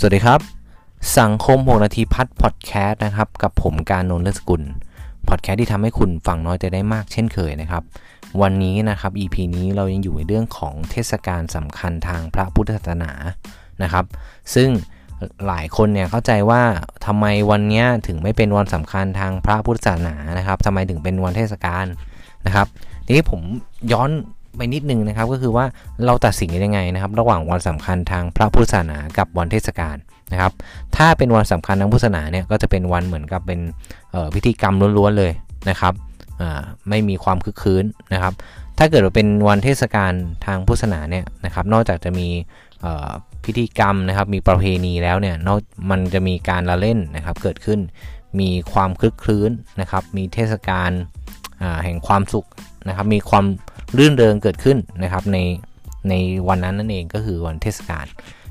สวัสดีครับ สังคม 6 นาทีพัดพอดแคสต์นะครับ กับผมการนนท์เลสกุลพอดแคสต์ที่ทำให้คุณฟังน้อยแต่ได้มากเช่นเคยนะครับ วันนี้นะครับ EP นี้เรายังอยู่ในเรื่องของเทศกาลสำคัญทางพระพุทธศาสนานะครับ ซึ่งหลายคนเนี่ยเข้าใจว่าทำไมวันนี้ถึงไม่เป็นวันสำคัญทางพระพุทธศาสนานะครับทำไมถึงเป็นวันเทศกาลนะครับทีนี้ผมย้อน ไปนิดนึงนะครับ ก็คือว่าเราตัดสินยังไงนะครับ ระหว่างวันสำคัญทางพระพุทธศาสนากับวันเทศกาลนะครับ ถ้าเป็นวันสำคัญทางพุทธศาสนาเนี่ยก็จะเป็นวันเหมือนกับเป็นพิธีกรรมล้วนๆเลยนะครับไม่มีความคึกคืนนะครับ ถ้าเกิดว่าเป็นวันเทศกาลทางพุทธศาสนาเนี่ยนะครับ นอกจากจะมีพิธีกรรมนะครับ มีประเพณีแล้วเนี่ยนอกมันจะมีการละเล่นนะครับเกิดขึ้น มีความคลึกคลื้นนะครับ มีเทศกาลแห่งความสุขนะครับ มีความ รื่นเริงเกิดขึ้นนะครับในในวันนั้นนั่นเองก็คือวันเทศกาล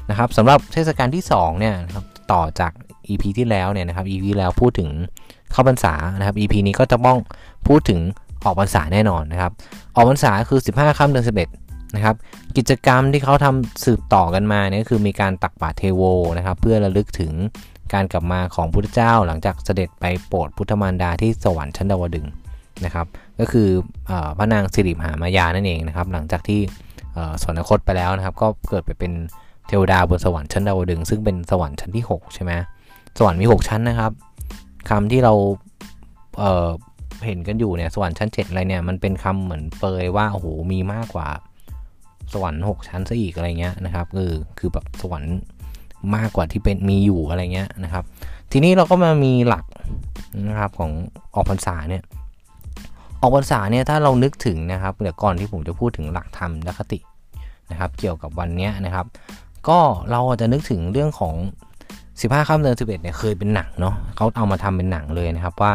นะครับสำหรับเทศกาลที่2เนี่ยครับต่อจาก EP ที่แล้วเนี่ยนะครับ EP แล้วพูดถึงเข้าพรรษานะครับ EP นี้ก็จะต้องพูดถึงออกพรรษาแน่นอนนะครับ ออกพรรษาคือ 15ค่ำเดือน11นะครับ กิจกรรมที่เขาทำสืบต่อกันมาเนี่ยคือมีการตักบาตรเทโวนะครับ เพื่อระลึกถึงการกลับมาของพุทธเจ้าหลังจากเสด็จไปโปรดพุทธมารดาที่สวรรค์ชั้นดาวดึง นะครับ ก็คือพระนางสิริมหามายานั่นเองนะครับ หลังจากที่สวรรคตไปแล้วนะครับ ก็เกิดไปเป็นเทวดาบนสวรรค์ชั้นดาวดึงซึ่งเป็นสวรรค์ชั้นที่ 6 ใช่ไหมสวรรค์มี 6 ชั้นนะครับคำที่เราเเห็นกันอยู่เนี่ยสวรรค์ชั้น 7 อะไรเนี่ยมันเป็นคำเหมือนเปยว่าโอ้โหมีมากกว่าสวรรค์ 6 ชั้นซะอีกอะไรเงี้ยนะครับคือคือแบบสวรรค์มากกว่าที่เป็นมีอยู่อะไรเงี้ยนะครับ ทีนี้เราก็มามีหลักนะครับของออกพรรษาเนี่ย ออกพรรษาเนี่ยถ้าเรานึกถึงนะครับเดี๋ยวก่อนที่ผมจะพูดถึงหลักธรรมและคตินะครับ เกี่ยวกับวันนี้นะครับ ก็เราอาจจะนึกถึงเรื่องของ 15ค่ำเดือน11เนี่ยเคยเป็นหนังเนาะเขาเอามาทำเป็นหนังเลยนะครับว่า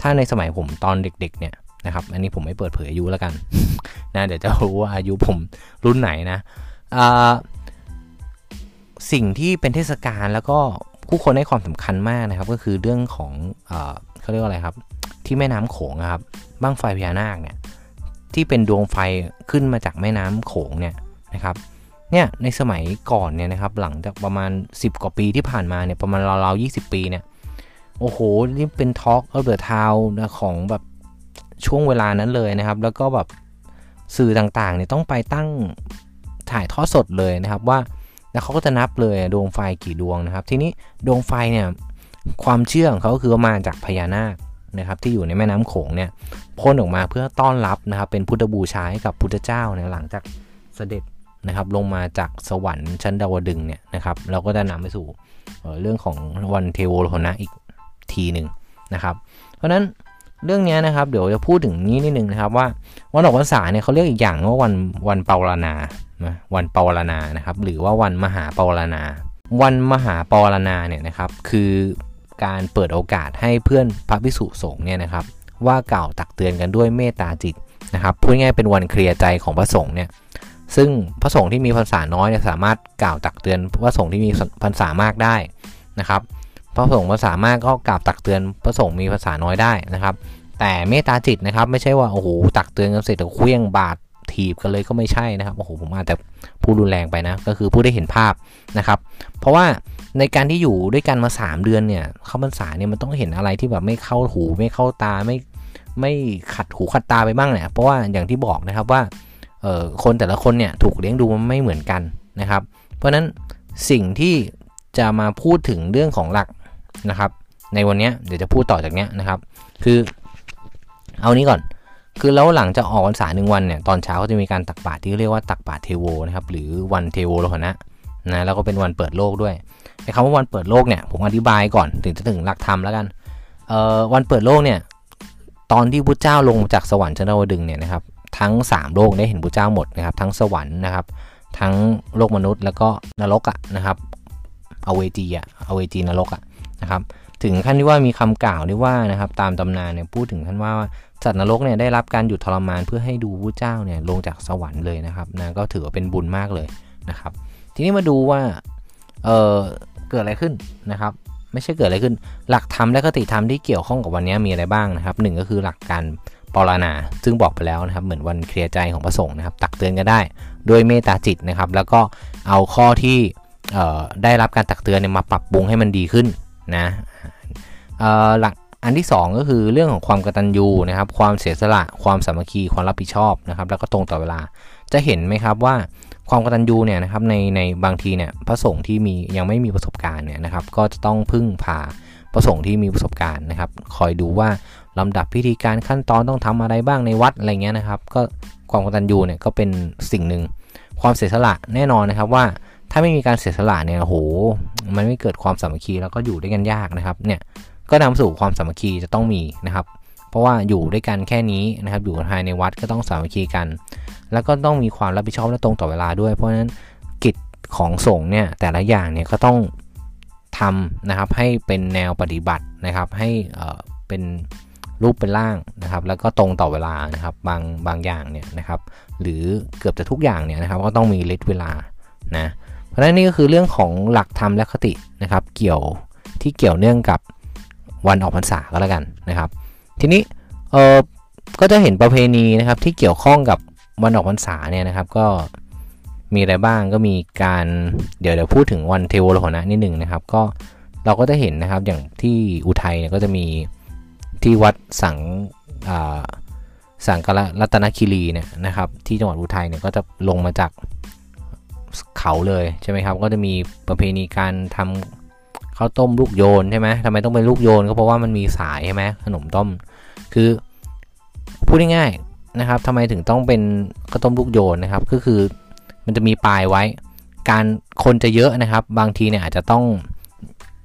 ถ้าในสมัยผมตอนเด็กๆเนี่ยนะครับอันนี้ผมไม่เปิดเผยอายุแล้วกันนะเดี๋ยวจะรู้ว่าอายุผมรุ่นไหนนะสิ่งที่เป็นเทศกาลแล้วก็ผู้คนให้ความสำคัญมากนะครับ ก็คือเรื่องของเขาเรียกว่าอะไรครับ ที่แม่น้ำโขงครับบ้างไฟพญานาคเนี่ยที่เป็นดวงไฟขึ้นมาจากแม่น้ำโขงเนี่ยนะครับเนี่ยในสมัยก่อนเนี่ยนะครับหลังจากประมาณ 10 กว่าปีที่ผ่านมาเนี่ยประมาณราวๆ20ปีเนี่ยโอ้โหนี่เป็นทอล์กเออเดอร์ทาวของแบบช่วงเวลานั้นเลยนะครับ แล้วก็แบบสื่อต่างๆเนี่ยต้องไปตั้งถ่ายทอดสดเลยนะครับว่าแล้วเขาก็จะนับเลยดวงไฟกี่ดวงนะครับ ทีนี้ดวงไฟเนี่ยความเชื่อของเขาคือมาจากพญานาค นะครับที่อยู่ในแม่น้ำโขงเนี่ยพ่นออกมาเพื่อต้อนรับนะครับเป็นพุทธบูชาให้กับพุทธเจ้าเนี่ยหลังจากเสด็จนะครับลงมาจากสวรรค์ชั้นดาวดึงเนี่ยนะครับเราก็จะนำไปสู่เรื่องของวันเทโวโลนะอีกทีหนึ่งนะครับเพราะฉะนั้นเรื่องนี้นะครับเดี๋ยวจะพูดถึงนี้นิดนึงนะครับว่าวันออกพรรษาเนี่ยเขาเรียกอีกอย่างว่าวันวันเปาลนาวันเปาลนานะครับหรือว่าวันมหาเปาลนา วันมหาเปาลนาเนี่ยนะครับคือ การเปิดโอกาสให้เพื่อนพระภิกษุสงฆ์เนี่ยนะครับว่าเก่าตักเตือนกันด้วยเมตตาจิตนะครับพูดง่ายเป็นวันเคลียร์ใจของพระสงฆ์เนี่ยซึ่งพระสงฆ์ที่มีพรรษาน้อยเนี่ยสามารถกล่าวตักเตือนพระสงฆ์ที่มีพรรษามากได้นะครับพระสงฆ์ภาษามากก็กล่าวตักเตือนพระสงฆ์มีภาษาน้อยได้นะครับ แต่เมตตาจิตนะครับไม่ใช่ว่าโอ้โหตักเตือนกันเสร็จแล้วเคลี้ยงบาดถีบกันเลยก็ไม่ใช่นะครับโอ้โหผมอาจจะพูดรุนแรงไปนะก็คือผู้ได้เห็นภาพนะครับ เพราะว่า ในการที่อยู่ด้วยกันมา 3 เดือนเนี่ยเข้าพรรษาเนี่ยมันต้องเห็นอะไรที่แบบไม่เข้าหูไม่เข้าตาไม่ไม่ขัดหูขัดตาไปบ้างเนี่ยเพราะว่าอย่างที่บอกนะครับว่าเอ่อคนแต่ละคนเนี่ยถูกเลี้ยงดูมันไม่เหมือนกันนะครับ เพราะฉะนั้นสิ่งที่จะมาพูดถึงเรื่องของหลักนะครับ ในวันนี้เดี๋ยวจะพูดต่อจากนี้นะครับ คือเอานี้ก่อนคือแล้วหลังจากออกพรรษาหนึ่งวันเนี่ยตอนเช้าก็จะมีการตักบาตรที่เรียกว่าตักบาตรเทโวนะครับหรือวันเทโวโลหณะ นะแล้วก็เป็นวันเปิดโลกด้วยในคำว่าวันเปิดโลกเนี่ยผมอธิบายก่อนถึงจะถึงหลักธรรมแล้วกันเอ่อวันเปิดโลกเนี่ยตอนที่พระเจ้าลงจากสวรรค์ชั้นดาวดึงเนี่ยนะครับทั้ง 3 โลกได้เห็นพระเจ้าหมดนะครับทั้งสวรรค์นะครับทั้งโลกมนุษย์แล้วก็นรกอะนะครับอเวจีอะอเวจีนรกอะนะครับถึงขั้นที่ว่ามีคำกล่าวที่ว่านะครับตามตำนานเนี่ยพูดถึงขั้นว่าสัตว์นรกเนี่ยได้รับการหยุดทรมานเพื่อให้ดูพระเจ้าเนี่ยลงจากสวรรค์เลยนะครับนะก็ถือว่าเป็นบุญมากเลยนะครับ ทีนี้มาดูว่าเออเกิดอะไรขึ้นนะครับ ไม่ใช่เกิดอะไรขึ้น หลักธรรมและคติธรรมที่เกี่ยวข้องกับวันนี้มีอะไรบ้างนะครับหนึ่งก็คือหลักการปรณาซึ่งบอกไปแล้วนะครับ เหมือนวันเคลียร์ใจของพระสงฆ์นะครับ ตักเตือนกันได้ด้วยเมตตาจิตนะครับ แล้วก็เอาข้อที่ได้รับการตักเตือนเนี่ยมาปรับปรุงให้มันดีขึ้นนะหลักอันที่ 2 ก็คือเรื่องของความกตัญญูนะครับ ความเสียสละ ความสามัคคี ความรับผิดชอบนะครับ แล้วก็ตรงต่อเวลา จะเห็นไหมครับว่า ความกตัญญูเนี่ยนะครับในในบางทีเนี่ยพระสงฆ์ที่มียังไม่มีประสบการณ์เนี่ยนะครับ ก็จะต้องพึ่งพาพระสงฆ์ที่มีประสบการณ์นะครับ คอยดูว่าลำดับพิธีการขั้นตอนต้องทำอะไรบ้างในวัดอะไรเงี้ยนะครับ ก็ความกตัญญูเนี่ยก็เป็นสิ่งหนึ่งความเสียสละแน่นอนนะครับว่าถ้าไม่มีการเสียสละเนี่ยโหมันไม่เกิดความสามัคคีแล้วก็อยู่ด้วยกันยากนะครับเนี่ยก็นำสู่ความสามัคคีจะต้องมีนะครับ เพราะว่าอยู่ด้วยกันแค่นี้นะครับ อยู่ภายในวัดก็ต้องสามัคคีกัน แล้วก็ต้องมีความรับผิดชอบและตรงต่อเวลาด้วย เพราะฉะนั้นกิจของสงฆ์เนี่ยแต่ละอย่างเนี่ยก็ต้องทำนะครับให้เป็นแนวปฏิบัตินะครับ ให้เป็นรูปเป็นร่างนะครับ แล้วก็ตรงต่อเวลานะครับบางบางอย่างเนี่ยนะครับ หรือเกือบจะทุกอย่างเนี่ยนะครับ ก็ต้องมีลิ์เวลานะเพราะฉะนั้นนี่ก็คือเรื่องของหลักธรรมและคตินะครับ เกี่ยวที่เกี่ยวเนื่องกับวันออกพรรษาก็แล้วกันนะครับ ทีนี้เออก็จะเห็นประเพณีนะครับที่เกี่ยวข้องกับ วันออกพรรษาเนี่ยนะครับก็มีอะไรบ้างก็มีการเดี๋ยวเดี๋ยวพูดถึงวันเทโวโลหณะนิดหนึ่งนะครับ ก็เราก็จะเห็นนะครับอย่างที่อุทัยเนี่ยก็จะมีที่วัดสังสังกรัตนคิรีเนี่ยนะครับ ที่จังหวัดอุทัยเนี่ยก็จะลงมาจากเขาเลยใช่ไหมครับ ก็จะมีประเพณีการทำข้าวต้มลูกโยนใช่ไหมทำไมต้องเป็นลูกโยนก็เพราะว่ามันมีสายใช่ไหมขนมต้ม คือพูดง่ายๆ นะครับทำไมถึงต้องเป็นข้าวต้มลูกโยนนะครับ ก็คือมันจะมีปลายไว้ การคนจะเยอะนะครับ บางทีเนี่ยอาจจะต้อง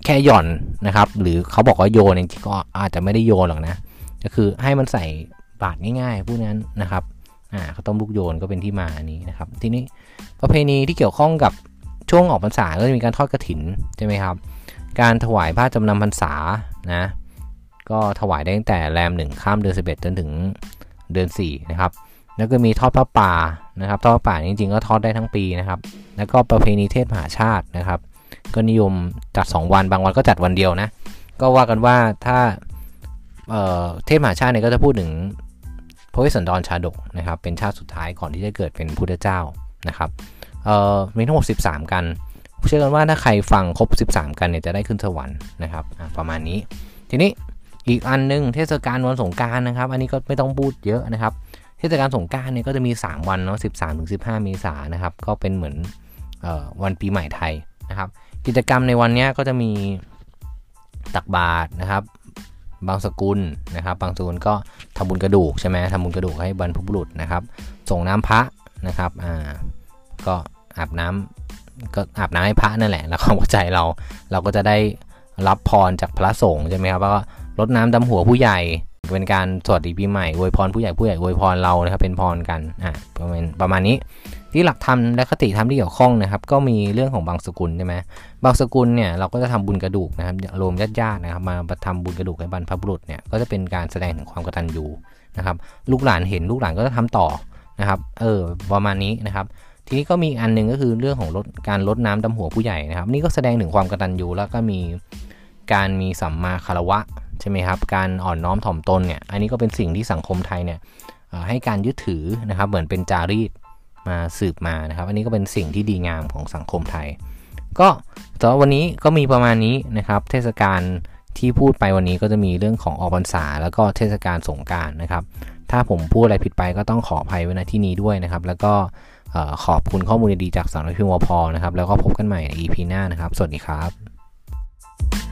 แค่หย่อนนะครับ หรือเขาบอกว่าโยนจริงๆก็อาจจะไม่ได้โยนหรอกนะ ก็คือให้มันใส่บาทง่ายๆพูดนั้นนะครับอ่าข้าวต้มลูกโยนก็เป็นที่มาอันนี้นะครับ ทีนี้ประเพณีที่เกี่ยวข้องกับช่วงออกพรรษาก็จะมีการทอดกระถินใช่ไหมครับ การถวายผ้าจำนำพรรษานะ ก็ถวายได้ตั้งแต่แรมหนึ่งข้ามเดือน11จนถึง เดือน4นะครับแล้วก็มีทอดพระป่านะครับทอดพระป่าจริงๆก็ทอดได้ทั้งปีนะครับ แล้วก็ประเพณีเทศมหาชาตินะครับ ก็นิยมจัด 2 วันบางวันก็จัดวันเดียวนะ ก็ว่ากันว่าถ้าเเทศมหาชาติเนี่ยก็จะพูดถึงพระวิสันดรชาดกนะครับ เป็นชาติสุดท้ายก่อนที่จะเกิดเป็นพุทธเจ้านะครับมีทั้งหมด13 กัน เชื่อกันว่าถ้าใครฟังครบ 13 กันเนี่ยจะได้ขึ้นสวรรค์นะครับประมาณนี้ทีนี้ อีกอันนึงเทศกาลวันสงการนะครับ อันนี้ก็ไม่ต้องพูดเยอะนะครับ เทศกาลสงการเนี่ยก็จะมี 3 วันเนาะ13ถึง15 เมษายนนะครับ ก็เป็นเหมือนออวันปีใหม่ไทยนะครับ กิจกรรมในวันนี้ก็จะมีตักบาตรนะครับ บางสกุลนะครับ บางสกุลก็ทำบุญกระดูกใช่ไหมทำบุญกระดูกให้บรรพบุรุษนะครับ ส่งน้ำพระนะครับ อ่า ก็อาบน้ำก็อาบน้ำให้พระนั่นแหละ แล้วความเข้าใจเรา เราก็จะได้รับพรจากพระสงฆ์ใช่ไหมครับวก็ รดน้ำดำหัวผู้ใหญ่ เป็นการสวัสดีปีใหม่อวยพรผู้ใหญ่ผู้ใหญ่อวยพรเรานะครับเป็นพรกันอะประมาณประมาณนี้ ที่หลักธรรมและคติธรรมที่เกี่ยวข้องนะครับ ก็มีเรื่องของบางสกุลใช่ไหมบางสกุลเนี่ยเราก็จะทำบุญกระดูกนะครับรวมญาติญาตินะครับมาทำบุญกระดูกให้บรรพบุรุษเนี่ยก็จะเป็นการแสดงถึงความกตัญญูนะครับ ลูกหลานเห็นลูกหลานก็จะทำต่อนะครับเออประมาณนี้นะครับทีนี้ก็มีอันนึงก็คือเรื่องของลดการลดน้ำดำหัวผู้ใหญ่นะครับ นี่ก็แสดงถึงความกตัญญูแล้วก็มีการมีสัมมาคารวะ ใช่ไหมครับ การอ่อนน้อมถ่อมตนเนี่ย อันนี้ก็เป็นสิ่งที่สังคมไทยเนี่ยให้การยึดถือนะครับ เหมือนเป็นจารีตมาสืบมานะครับ อันนี้ก็เป็นสิ่งที่ดีงามของสังคมไทย ก็สำหรับวันนี้ก็มีประมาณนี้นะครับ เทศกาลที่พูดไปวันนี้ก็จะมีเรื่องของออกพรรษา แล้วก็เทศกาลสงการนะครับ ถ้าผมพูดอะไรผิดไปก็ต้องขออภัยไว้ในที่นี้ด้วยนะครับ แล้วก็ขอบคุณข้อมูลดีๆจากสารพิมพ์วพนะครับ แล้วก็พบกันใหม่ใน EP หน้านะครับ สวัสดีครับ